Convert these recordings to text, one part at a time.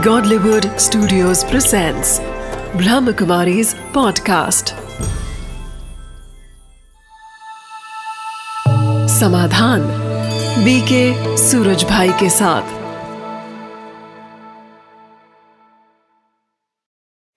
Godlywood Studios presents Brahmakumari's podcast. समाधान BK Suraj भाई के साथ।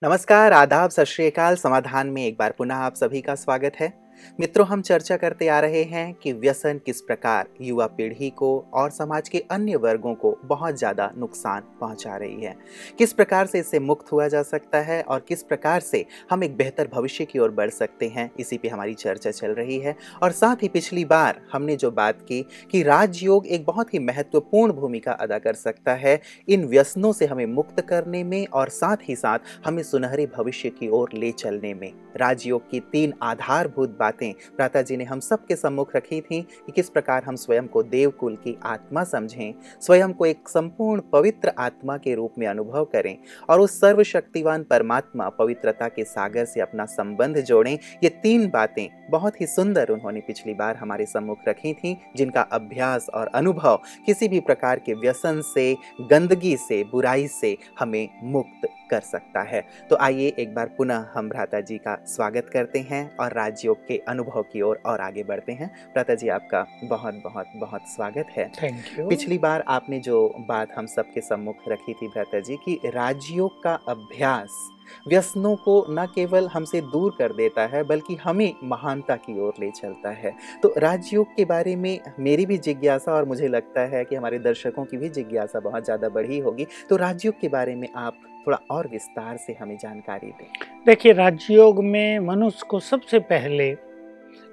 नमस्कार, आदाब, सत समाधान में एक बार पुनः आप सभी का स्वागत है। मित्रों, हम चर्चा करते आ रहे हैं कि व्यसन किस प्रकार युवा पीढ़ी को और समाज के अन्य वर्गों को बहुत ज़्यादा नुकसान पहुँचा रही है। किस प्रकार से इससे मुक्त हुआ जा सकता है और किस प्रकार से हम एक बेहतर भविष्य की ओर बढ़ सकते हैं, इसी पे हमारी चर्चा चल रही है। और साथ ही पिछली बार हमने जो बात की कि राजयोग एक बहुत ही महत्वपूर्ण भूमिका अदा कर सकता है इन व्यसनों से हमें मुक्त करने में और साथ ही साथ हमें सुनहरे भविष्य की ओर ले चलने में। राजयोग की तीन आधारभूत बातें। प्राता जी ने हम सबके सम्मुख रखी थी कि किस प्रकार हम स्वयं को देवकुल की आत्मा समझें, स्वयं को एक संपूर्ण पवित्र आत्मा के रूप में अनुभव करें और उस सर्वशक्तिवान परमात्मा पवित्रता के सागर से अपना संबंध जोड़ें। ये तीन बातें बहुत ही सुंदर उन्होंने पिछली बार हमारे सम्मुख रखी थी, जिनका अभ्यास और अनुभव किसी भी प्रकार के व्यसन से, गंदगी से, बुराई से हमें मुक्त कर सकता है। तो आइए एक बार पुनः हम भ्राता जी का स्वागत करते हैं और राजयोग के अनुभव की ओर और, और आगे बढ़ते हैं। भ्राता जी आपका बहुत बहुत बहुत स्वागत है। थैंक यू पिछली बार आपने जो बात हम सबके सम्मुख रखी थी भ्राता जी की राजयोग का अभ्यास व्यसनों को न केवल हमसे दूर कर देता है बल्कि हमें महानता की ओर ले चलता है। तो राजयोग के बारे में मेरी भी जिज्ञासा और मुझे लगता है कि हमारे दर्शकों की भी जिज्ञासा बहुत ज़्यादा बढ़ी होगी। तो राजयोग के बारे में आप थोड़ा और विस्तार से हमें जानकारी दें। देखिए राजयोग में मनुष्य को सबसे पहले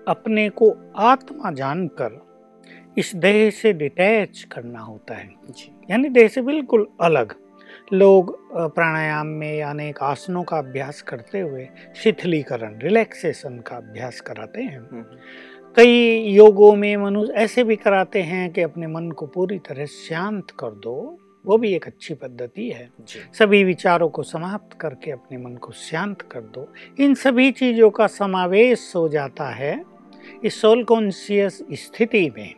अपने को आत्मा जानकर इस देह से डिटैच करना होता है। यानी देह से बिल्कुल अलग। लोग प्राणायाम में अनेक आसनों का अभ्यास करते हुए शिथिलीकरण रिलैक्सेशन का अभ्यास कराते हैं। हम्म, हम्म। कई योगों में मनुष्य ऐसे भी कराते हैं कि अपने मन को पूरी तरह शांत कर दो वो भी एक अच्छी पद्धति है। सभी विचारों को समाप्त करके अपने मन को शांत कर दो। इन सभी चीज़ों का समावेश हो जाता है इस सोल कॉन्सियस स्थिति में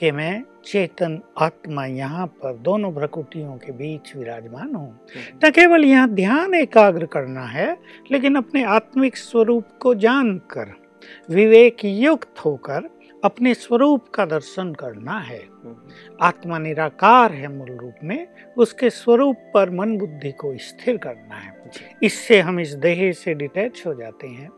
कि मैं चेतन आत्मा यहाँ पर दोनों भ्रकुटियों के बीच विराजमान हूँ। हम्म। न केवल यहाँ ध्यान एकाग्र करना है लेकिन अपने आत्मिक स्वरूप को जानकर विवेक युक्त होकर अपने स्वरूप का दर्शन करना है। हम्म। आत्मा निराकार है मूल रूप में उसके स्वरूप पर मन बुद्धि को स्थिर करना है। इससे हम इस देह से डिटैच हो जाते हैं।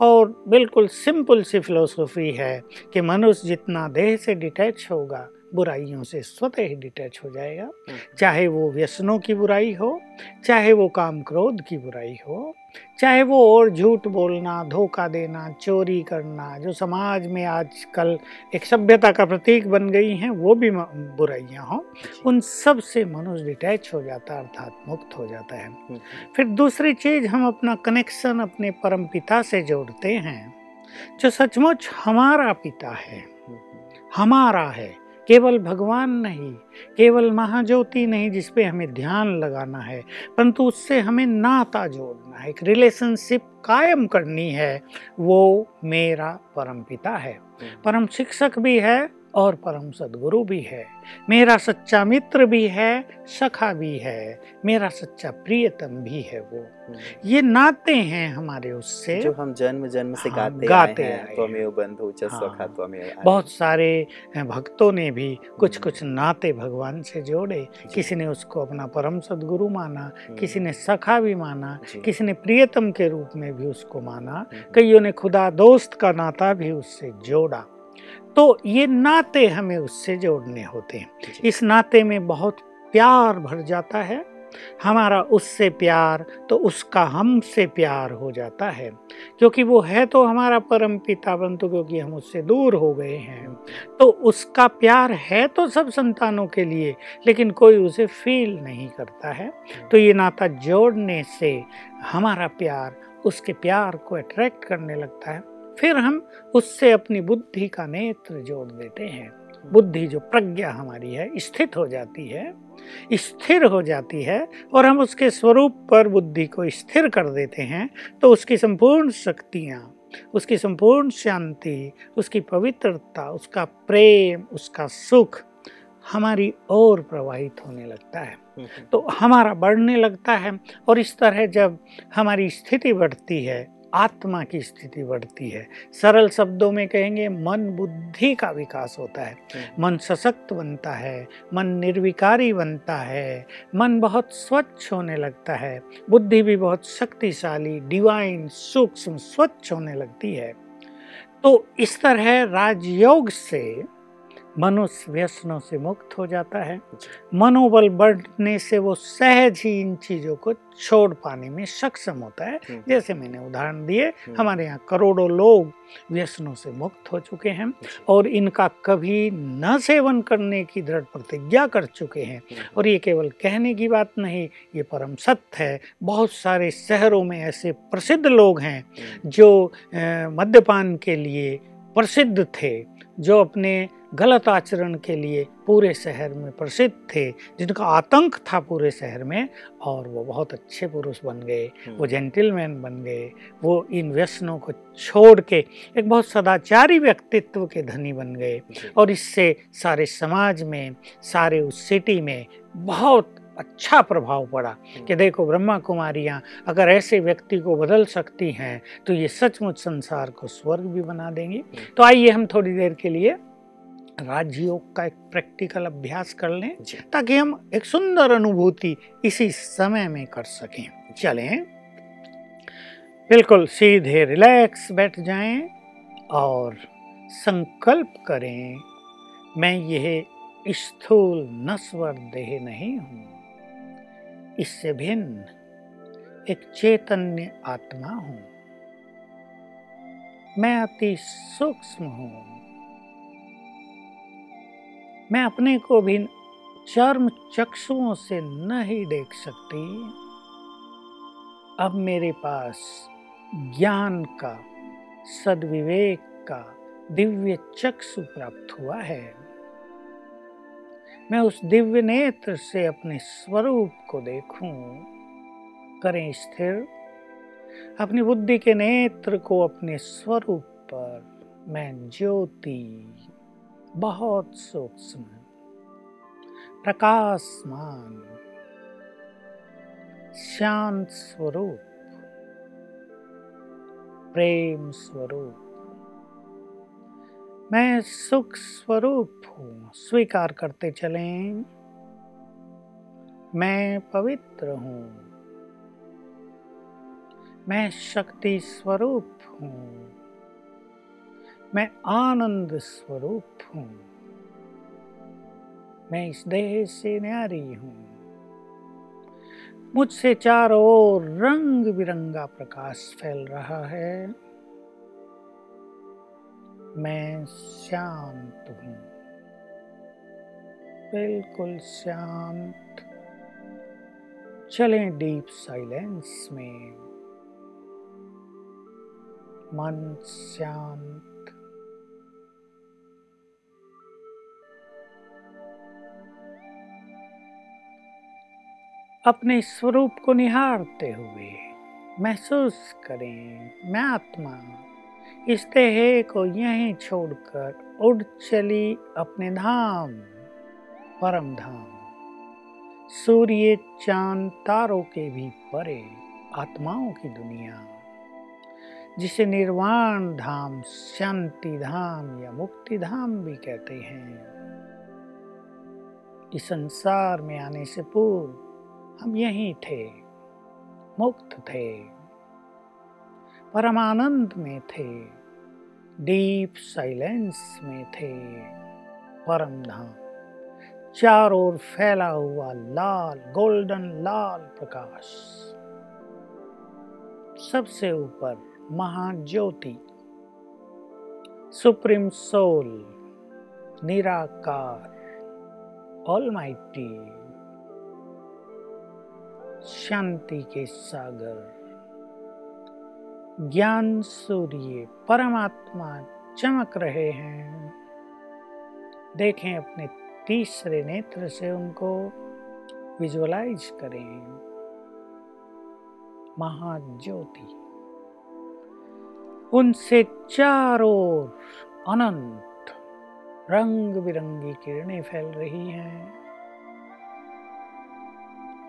और बिल्कुल सिंपल सी फिलोसफी है कि मनुष्य जितना देह से डिटैच होगा बुराइयों से स्वतः ही डिटैच हो जाएगा हम्म। चाहे वो व्यसनों की बुराई हो चाहे वो काम क्रोध की बुराई हो चाहे वो और झूठ बोलना धोखा देना चोरी करना जो समाज में आजकल एक सभ्यता का प्रतीक बन गई हैं वो भी बुराइयाँ हो उन सबसे मनुष्य डिटैच हो जाता है अर्थात मुक्त हो जाता है हम्म। फिर दूसरी चीज़ हम अपना कनेक्शन अपने परम पिता से जोड़ते हैं जो सचमुच हमारा पिता है हम्म। हमारा है केवल भगवान नहीं केवल महाज्योति नहीं जिस पे हमें ध्यान लगाना है परंतु उससे हमें नाता जोड़ना है एक रिलेशनशिप कायम करनी है वो मेरा परम पिता है हम्म। परम शिक्षक भी है और परम सदगुरु भी है। मेरा सच्चा मित्र भी है सखा भी है मेरा सच्चा प्रियतम भी है वो। हम्म। ये नाते हैं हमारे उससे। जो हम जन्म जन्म से हाँ, गाते, गाते आए हैं त्वमेव बंधु हाँ, बहुत सारे भक्तों ने भी कुछ हम्म। कुछ नाते भगवान से जोड़े। किसी ने उसको अपना परम सदगुरु माना हम्म। किसी ने सखा भी माना किसी ने प्रियतम के रूप में भी उसको माना। कईयों ने खुदा दोस्त का नाता भी उससे जोड़ा। तो ये नाते हमें उससे जोड़ने होते हैं। इस नाते में बहुत प्यार भर जाता है। हमारा उससे प्यार तो उसका हमसे प्यार हो जाता है। क्योंकि वो है तो हमारा परम पिता परंतु क्योंकि हम उससे दूर हो गए हैं तो उसका प्यार है तो सब संतानों के लिए लेकिन कोई उसे फील नहीं करता है। तो ये नाता जोड़ने से हमारा प्यार उसके प्यार को अट्रैक्ट करने लगता है। फिर हम उससे अपनी बुद्धि का नेत्र जोड़ देते हैं। बुद्धि जो प्रज्ञा हमारी है स्थित हो जाती है स्थिर हो जाती है और हम उसके स्वरूप पर बुद्धि को स्थिर कर देते हैं तो उसकी संपूर्ण शक्तियाँ उसकी संपूर्ण शांति उसकी पवित्रता उसका प्रेम उसका सुख हमारी ओर प्रवाहित होने लगता है। तो हमारा बढ़ने लगता है और इस तरह जब हमारी स्थिति बढ़ती है आत्मा की स्थिति बढ़ती है। सरल शब्दों में कहेंगे मन बुद्धि का विकास होता है। मन सशक्त बनता है मन निर्विकारी बनता है मन बहुत स्वच्छ होने लगता है बुद्धि भी बहुत शक्तिशाली डिवाइन सूक्ष्म स्वच्छ होने लगती है। तो इस तरह राजयोग से मनुष्य व्यसनों से मुक्त हो जाता है। मनोबल बढ़ने से वो सहज ही इन चीज़ों को छोड़ पाने में सक्षम होता है। हम्म। जैसे मैंने उदाहरण दिए हम्म। हमारे यहाँ करोड़ों लोग व्यसनों से मुक्त हो चुके हैं और इनका कभी न सेवन करने की दृढ़ प्रतिज्ञा कर चुके हैं। हम्म। और ये केवल कहने की बात नहीं ये परम सत्य है। बहुत सारे शहरों में ऐसे प्रसिद्ध लोग हैं जो मद्यपान के लिए प्रसिद्ध थे जो अपने गलत आचरण के लिए पूरे शहर में प्रसिद्ध थे जिनका आतंक था पूरे शहर में और वो बहुत अच्छे पुरुष बन गए वो हम्म। जेंटलमैन बन गए वो इन व्यसनों को छोड़ के एक बहुत सदाचारी व्यक्तित्व के धनी बन गए और इससे सारे समाज में सारे उस सिटी में बहुत अच्छा प्रभाव पड़ा हम्म। कि देखो ब्रह्मा कुमारियाँ अगर ऐसे व्यक्ति को बदल सकती हैं तो ये सचमुच संसार को स्वर्ग भी बना देंगी हम्म। तो आइए हम थोड़ी देर के लिए राजयोग का एक प्रैक्टिकल अभ्यास कर लें ताकि हम एक सुंदर अनुभूति इसी समय में कर सकें। चलें। बिल्कुल सीधे रिलैक्स बैठ जाएँ और संकल्प करें मैं यह स्थूल नस्वर देह नहीं हूँ। इससे भिन्न एक चैतन्य आत्मा हूँ। मैं अति सूक्ष्म हूँ। मैं अपने को भी चर्म चक्षुओं से नहीं देख सकती। अब मेरे पास ज्ञान का, सदविवेक का दिव्य चक्षु प्राप्त हुआ है। मैं उस दिव्य नेत्र से अपने स्वरूप को देखूँ। करें स्थिर। अपनी बुद्धि के नेत्र को अपने स्वरूप पर मैं ज्योति बहुत सूक्ष्म, प्रकाशमान, शांत स्वरूप, प्रेम स्वरूप। मैं सुख स्वरूप हूँ, स्वीकार करते चलें। मैं पवित्र हूँ। मैं शक्ति स्वरूप हूँ। मैं आनंद स्वरूप हूँ। मैं इस देह से न्यारी हूँ। मुझसे चारों ओर रंग बिरंगा प्रकाश फैल रहा है। मैं शांत हूँ। बिल्कुल शांत। चलें डीप साइलेंस में। मन शांत अपने स्वरूप को निहारते हुए महसूस करें, मैं आत्मा इस देह को यहीं छोड़कर उड़ चली अपने धाम, परम धाम। सूर्य, चाँद, तारों के भी परे आत्माओं की दुनिया, जिसे निर्वाण धाम, शांति धाम या मुक्ति धाम भी कहते हैं। इस संसार में आने से पूर्व हम यहीं थे, मुक्त थे, परमानंद में थे, डीप साइलेंस में थे, परम धाम। चारों ओर फैला हुआ लाल, गोल्डन लाल प्रकाश। सबसे ऊपर महाज्योति, सुप्रीम सोल, निराकार ऑलमाइटी शांति के सागर। ज्ञान सूर्य, परमात्मा चमक रहे हैं। देखें अपने तीसरे नेत्र से उनको विजुअलाइज करें। महाज्योति। उनसे चारों अनंत रंग बिरंगी किरणें फैल रही हैं।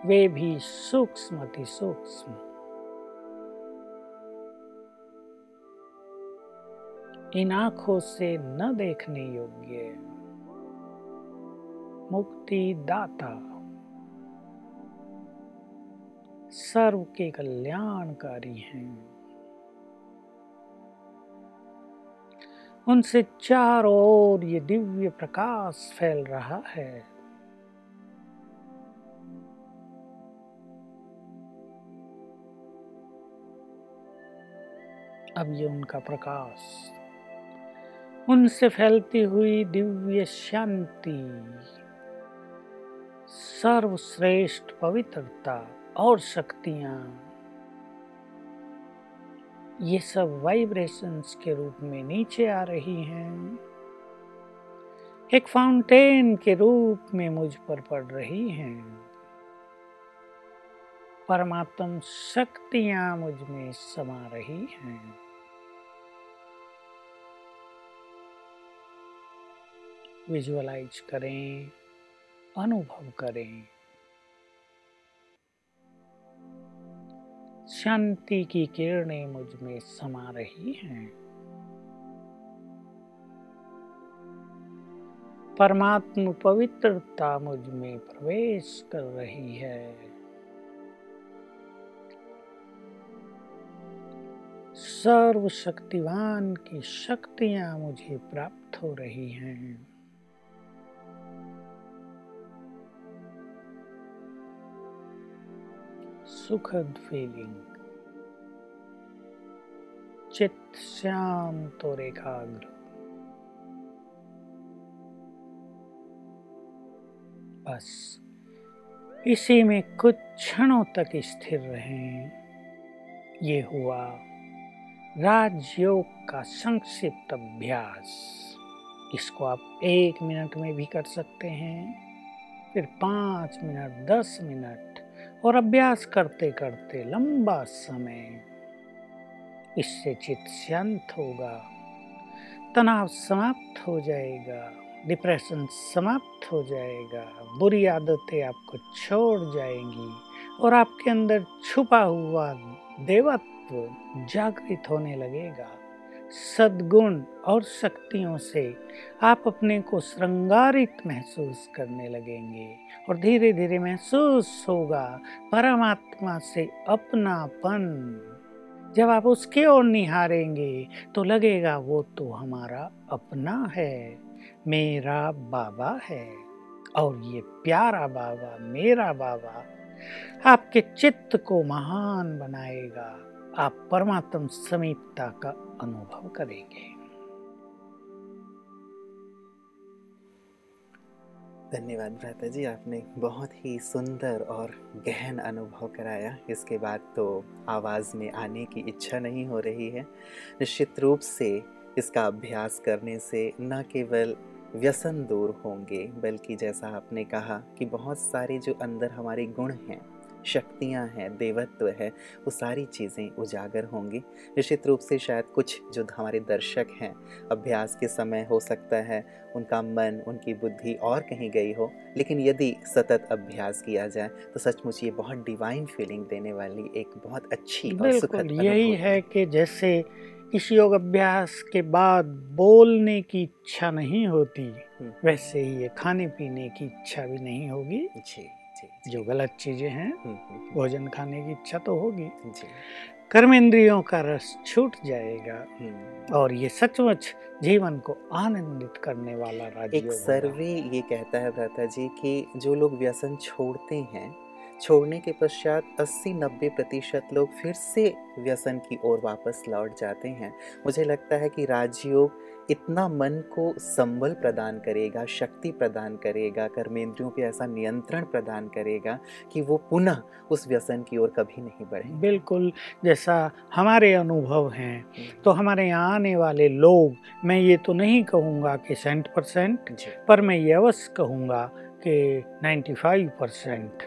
वे भी सूक्ष्म अति सूक्ष्म। इन आँखों से न देखने योग्य मुक्ति दाता सर्व के कल्याणकारी हैं। उनसे चारों ओर ये दिव्य प्रकाश फैल रहा है। अब ये उनका प्रकाश। उनसे फैलती हुई दिव्य शांति, सर्वश्रेष्ठ पवित्रता और शक्तियाँ। ये सब वाइब्रेशंस के रूप में नीचे आ रही हैं। एक फाउंटेन के रूप में मुझ पर पड़ रही हैं। परमात्म शक्तियाँ मुझमें समा रही हैं। विजुअलाइज करें, अनुभव करें। शांति की किरणें मुझमें समा रही हैं। परमात्म पवित्रता मुझमें प्रवेश कर रही है। सर्वशक्तिवान की शक्तियाँ मुझे प्राप्त हो रही हैं। सुखद फीलिंग चित्त शांत और एकाग्र। बस, इसी में कुछ क्षणों तक स्थिर रहें। ये हुआ राजयोग का संक्षिप्त अभ्यास। इसको आप एक मिनट में भी कर सकते हैं, फिर पाँच मिनट, दस मिनट और अभ्यास करते करते लंबा समय इससे चित्त शांत होगा, तनाव समाप्त हो जाएगा डिप्रेशन समाप्त हो जाएगा, बुरी आदतें आपको छोड़ जाएँगी और आपके अंदर छुपा हुआ देवत्व जागृत होने लगेगा। सद्गुण और शक्तियों से आप अपने को श्रृंगारित महसूस करने लगेंगे और धीरे धीरे महसूस होगा परमात्मा से अपनापन। जब आप उसके ओर निहारेंगे तो लगेगा वो तो हमारा अपना है, मेरा बाबा है और ये प्यारा बाबा, मेरा बाबा आपके चित्त को महान बनाएगा। आप परमात्म समीपता का अनुभव करेंगे। धन्यवाद भ्राता जी, आपने बहुत ही सुंदर और गहन अनुभव कराया। इसके बाद तो आवाज़ में आने की इच्छा नहीं हो रही है। निश्चित रूप से इसका अभ्यास करने से न केवल व्यसन दूर होंगे, बल्कि जैसा आपने कहा कि बहुत सारे जो अंदर हमारे गुण हैं शक्तियाँ हैं देवत्व है वो सारी चीज़ें उजागर होंगी। निश्चित रूप से शायद कुछ जो हमारे दर्शक हैं अभ्यास के समय हो सकता है उनका मन उनकी बुद्धि और कहीं गई हो लेकिन यदि सतत अभ्यास किया जाए तो सचमुच ये बहुत डिवाइन फीलिंग देने वाली एक बहुत अच्छी और सुखद यही है कि जैसे इस योग अभ्यास के बाद बोलने की इच्छा नहीं होती हम्म। वैसे ही ये खाने पीने की इच्छा भी नहीं होगी। जी। जो गलत चीज़ें हैं हम्म, हम्म, हम्म। भोजन खाने की इच्छा तो होगी। कर्म इंद्रियों का रस छूट जाएगा। और ये सचमुच जीवन को आनंदित करने वाला राज्य एक सर्वे ये कहता है भ्राता जी कि जो लोग व्यसन छोड़ते हैं छोड़ने के पश्चात 80-90 प्रतिशत लोग फिर से व्यसन की ओर वापस लौट जाते हैं। मुझे लगता है कि राजयोग इतना मन को संबल प्रदान करेगा शक्ति प्रदान करेगा कर्मेंद्रियों पे ऐसा नियंत्रण प्रदान करेगा कि वो पुनः उस व्यसन की ओर कभी नहीं बढ़े। बिल्कुल जैसा हमारे अनुभव हैं हम्म। तो हमारे यहाँ आने वाले लोग मैं ये तो नहीं कहूँगा कि सेंट परसेंट पर मैं ये अवश्य कहूँगा कि नाइन्टी फाइव परसेंट।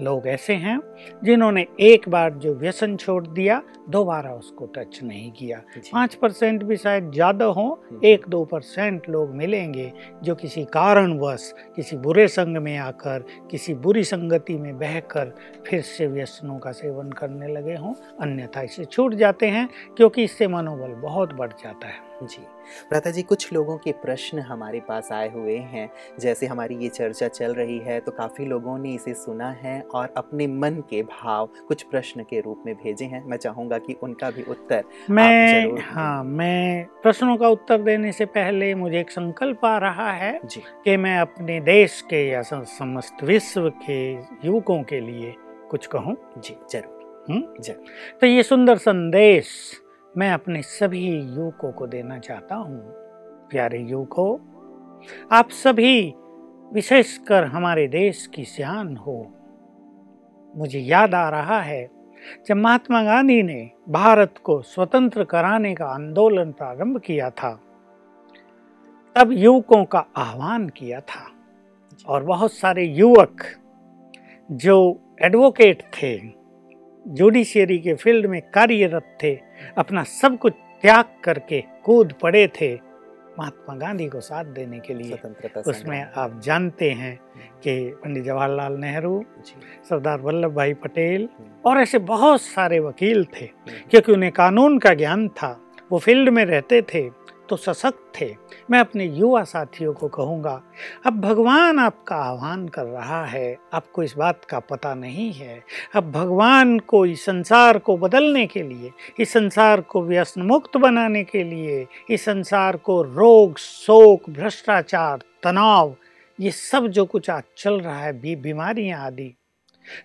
लोग ऐसे हैं जिन्होंने एक बार जो व्यसन छोड़ दिया दोबारा उसको टच नहीं किया। पाँच परसेंट भी शायद ज़्यादा हो हम्म। एक दो परसेंट लोग मिलेंगे जो किसी कारणवश किसी बुरे संग में आकर किसी बुरी संगति में बहकर फिर से व्यसनों का सेवन करने लगे हों। अन्यथा इसे छूट जाते हैं क्योंकि इससे मनोबल बहुत बढ़ जाता है। जी। भ्राता जी कुछ लोगों के प्रश्न हमारे पास आए हुए हैं। जैसे हमारी ये चर्चा चल रही है तो काफ़ी लोगों ने इसे सुना है और अपने मन के भाव कुछ प्रश्न के रूप में भेजे हैं। मैं चाहूँगा कि उनका भी उत्तर मैं हाँ मैं प्रश्नों का उत्तर देने से पहले मुझे एक संकल्प आ रहा है जी। कि मैं अपने देश के या समस्त विश्व के युवकों के लिए कुछ कहूँ। जी ज़रूर। हम्म? ज़रूर। तो ये सुंदर संदेश मैं अपने सभी युवकों को देना चाहता हूँ। प्यारे युवकों, आप सभी विशेषकर हमारे देश की सियान हो। मुझे याद आ रहा है जब महात्मा गांधी ने भारत को स्वतंत्र कराने का आंदोलन प्रारंभ किया था, तब युवकों का आह्वान किया था और बहुत सारे युवक जो एडवोकेट थे जुडिशियरी के फ़ील्ड में कार्यरत थे अपना सब कुछ त्याग करके कूद पड़े थे महात्मा गांधी को साथ देने के लिए। उसमें आप जानते हैं कि पंडित जवाहरलाल नेहरू सरदार वल्लभ भाई पटेल हम्म, और ऐसे बहुत सारे वकील थे हम्म, क्योंकि उन्हें कानून का ज्ञान था। वो फ़ील्ड में रहते थे तो सशक्त थे। मैं अपने युवा साथियों को कहूँगा, अब भगवान आपका आह्वान कर रहा है, आपको इस बात का पता नहीं है। अब भगवान को इस संसार को बदलने के लिए, इस संसार को व्यसन मुक्त बनाने के लिए, इस संसार को रोग, शोक, भ्रष्टाचार, तनाव, ये सब जो कुछ आज चल रहा है बीमारियाँ आदि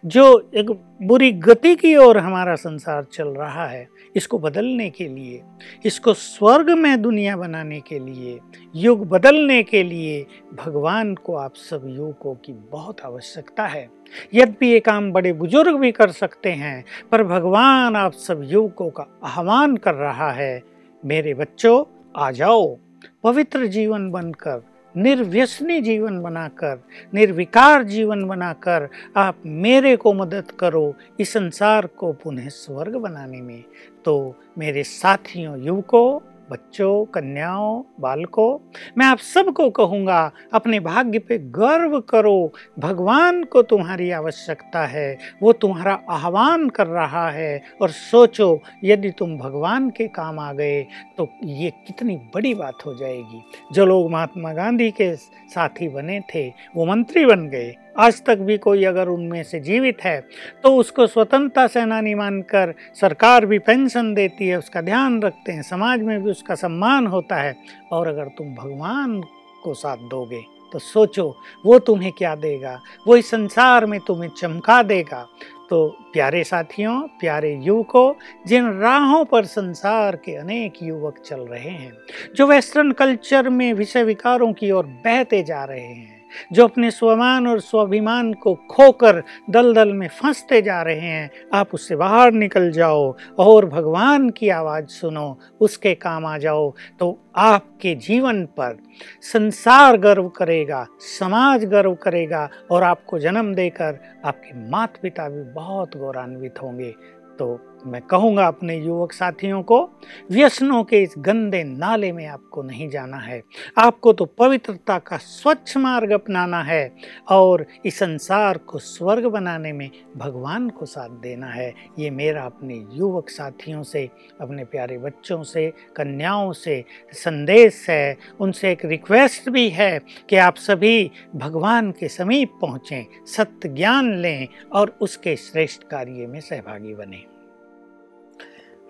जो एक बुरी गति की ओर हमारा संसार चल रहा है, इसको बदलने के लिए, इसको स्वर्ग में दुनिया बनाने के लिए, युग बदलने के लिए भगवान को आप सब युवकों की बहुत आवश्यकता है। यद्यपि ये काम बड़े बुज़ुर्ग भी कर सकते हैं, पर भगवान आप सब युवकों का आह्वान कर रहा है, मेरे बच्चों, आ जाओ, पवित्र जीवन बनकर निर्व्यसनी जीवन बनाकर, निर्विकार जीवन बनाकर आप मेरे को मदद करो इस संसार को पुनः स्वर्ग बनाने में। तो मेरे साथियों, युवकों बच्चों, कन्याओं, बालकों, मैं आप सबको कहूँगा, अपने भाग्य पे गर्व करो। भगवान को तुम्हारी आवश्यकता है, वो तुम्हारा आह्वान कर रहा है। और सोचो, यदि तुम भगवान के काम आ गए तो ये कितनी बड़ी बात हो जाएगी। जो लोग महात्मा गांधी के साथी बने थे, वो मंत्री बन गए। आज तक भी कोई अगर उनमें से जीवित है तो उसको स्वतंत्रता सेनानी मानकर सरकार भी पेंशन देती है, उसका ध्यान रखते हैं, समाज में भी उसका सम्मान होता है। और अगर तुम भगवान को साथ दोगे तो सोचो, वो तुम्हें क्या देगा? वो इस संसार में तुम्हें चमका देगा। तो प्यारे साथियों, प्यारे युवकों, जिन राहों पर संसार के अनेक युवक चल रहे हैं, जो वेस्टर्न कल्चर में विषय विकारों की ओर बहते जा रहे हैं जो अपने स्वमान और स्वाभिमान को खोकर दलदल में फंसते जा रहे हैं, आप उससे बाहर निकल जाओ और भगवान की आवाज़ सुनो, उसके काम आ जाओ। तो आपके जीवन पर संसार गर्व करेगा, समाज गर्व करेगा और आपको जन्म देकर आपके माता पिता भी बहुत गौरवान्वित होंगे। तो मैं कहूँगा अपने युवक साथियों को, व्यसनों के इस गंदे नाले में आपको नहीं जाना है। आपको तो पवित्रता का स्वच्छ मार्ग अपनाना है और इस संसार को स्वर्ग बनाने में भगवान को साथ देना है। ये मेरा अपने युवक साथियों से, अपने प्यारे बच्चों से, कन्याओं से संदेश है। उनसे एक रिक्वेस्ट भी है कि आप सभी भगवान के समीप पहुँचें सत्य ज्ञान लें और उसके श्रेष्ठ कार्य में सहभागी बनें।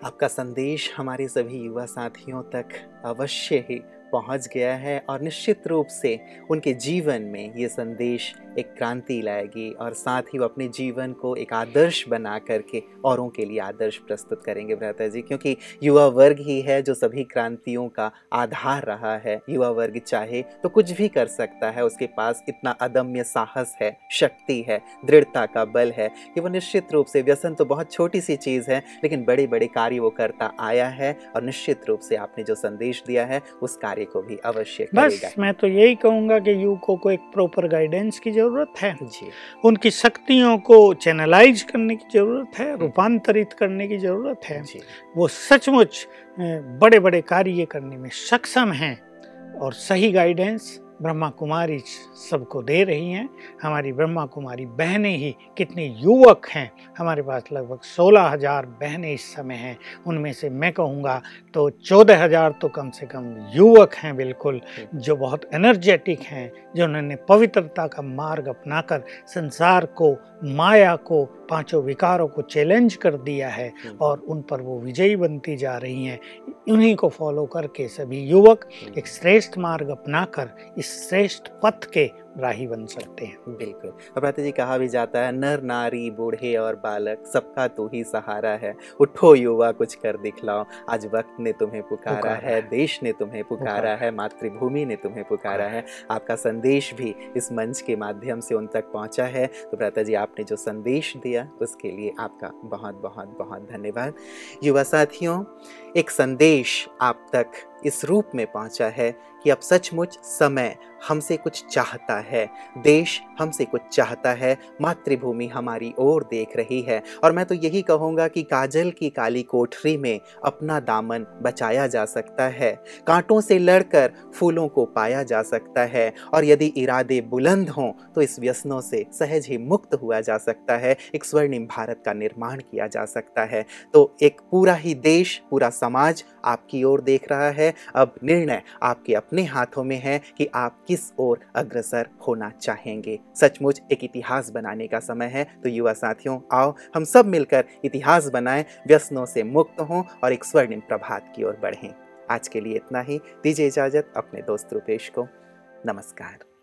आपका संदेश हमारे सभी युवा साथियों तक अवश्य ही पहुँच गया है और निश्चित रूप से उनके जीवन में ये संदेश एक क्रांति लाएगी और साथ ही वो अपने जीवन को एक आदर्श बना करके औरों के लिए आदर्श प्रस्तुत करेंगे भ्राता जी, क्योंकि युवा वर्ग ही है जो सभी क्रांतियों का आधार रहा है। युवा वर्ग चाहे तो कुछ भी कर सकता है, उसके पास इतना अदम्य साहस है, शक्ति है, दृढ़ता का बल है कि वो निश्चित रूप से व्यसन तो बहुत छोटी सी चीज़ है, लेकिन बड़े बड़े कार्य वो करता आया है और निश्चित रूप से आपने जो संदेश दिया है, उस कार्य को भी अवश्य बस मैं तो यही कहूँगा कि युवकों को एक प्रॉपर गाइडेंस की ज़रूरत है। जी। उनकी शक्तियों को चैनलाइज करने की ज़रूरत है रूपांतरित करने की ज़रूरत है। जी। वो सचमुच बड़े बड़े कार्य करने में सक्षम हैं और सही गाइडेंस ब्रह्मा कुमारी सबको दे रही हैं। हमारी ब्रह्मा कुमारी बहनें ही कितने युवक हैं। हमारे पास लगभग सोलह हज़ार बहनें इस समय हैं। उनमें से मैं कहूँगा तो चौदह हज़ार तो कम से कम युवक हैं बिल्कुल जो बहुत एनर्जेटिक हैं जो उन्होंने पवित्रता का मार्ग अपनाकर संसार को माया को पाँचों विकारों को चैलेंज कर दिया है और उन पर वो विजयी बनती जा रही हैं। उन्हीं को फॉलो करके सभी युवक एक श्रेष्ठ मार्ग अपनाकर इस श्रेष्ठ पथ के राही बन सकते हैं। बिल्कुल। और जी कहा भी जाता है नर नारी बूढ़े और बालक सबका तू ही सहारा है। उठो युवा कुछ कर दिखलाओ। आज वक्त ने तुम्हें पुकारा, पुकारा है, है। देश ने तुम्हें पुकारा, पुकारा है मातृभूमि ने तुम्हें पुकारा है। आपका संदेश भी इस मंच के माध्यम से उन तक पहुँचा है। तो भ्राता जी आपने जो संदेश दिया उसके लिए आपका बहुत बहुत बहुत धन्यवाद। युवा साथियों एक संदेश आप तक इस रूप में पहुँचा है कि अब सचमुच समय हमसे कुछ चाहता है, देश हमसे कुछ चाहता है, मातृभूमि हमारी ओर देख रही है। और मैं तो यही कहूँगा कि काजल की काली कोठरी में अपना दामन बचाया जा सकता है, कांटों से लड़कर फूलों को पाया जा सकता है, और यदि इरादे बुलंद हों तो इस व्यसनों से सहज ही मुक्त हुआ जा सकता है, एक स्वर्णिम भारत का निर्माण किया जा सकता है। तो एक पूरा ही देश, पूरा समाज आपकी ओर देख रहा है अब निर्णय आपके अपने हाथों में है कि आप किस ओर अग्रसर होना चाहेंगे। सचमुच एक इतिहास बनाने का समय है तो युवा साथियों, आओ हम सब मिलकर इतिहास बनाएँ, व्यसनों से मुक्त हों और एक स्वर्णिम प्रभात की ओर बढ़ें। आज के लिए इतना ही। दीजिए इजाज़त अपने दोस्त रुपेश को। नमस्कार।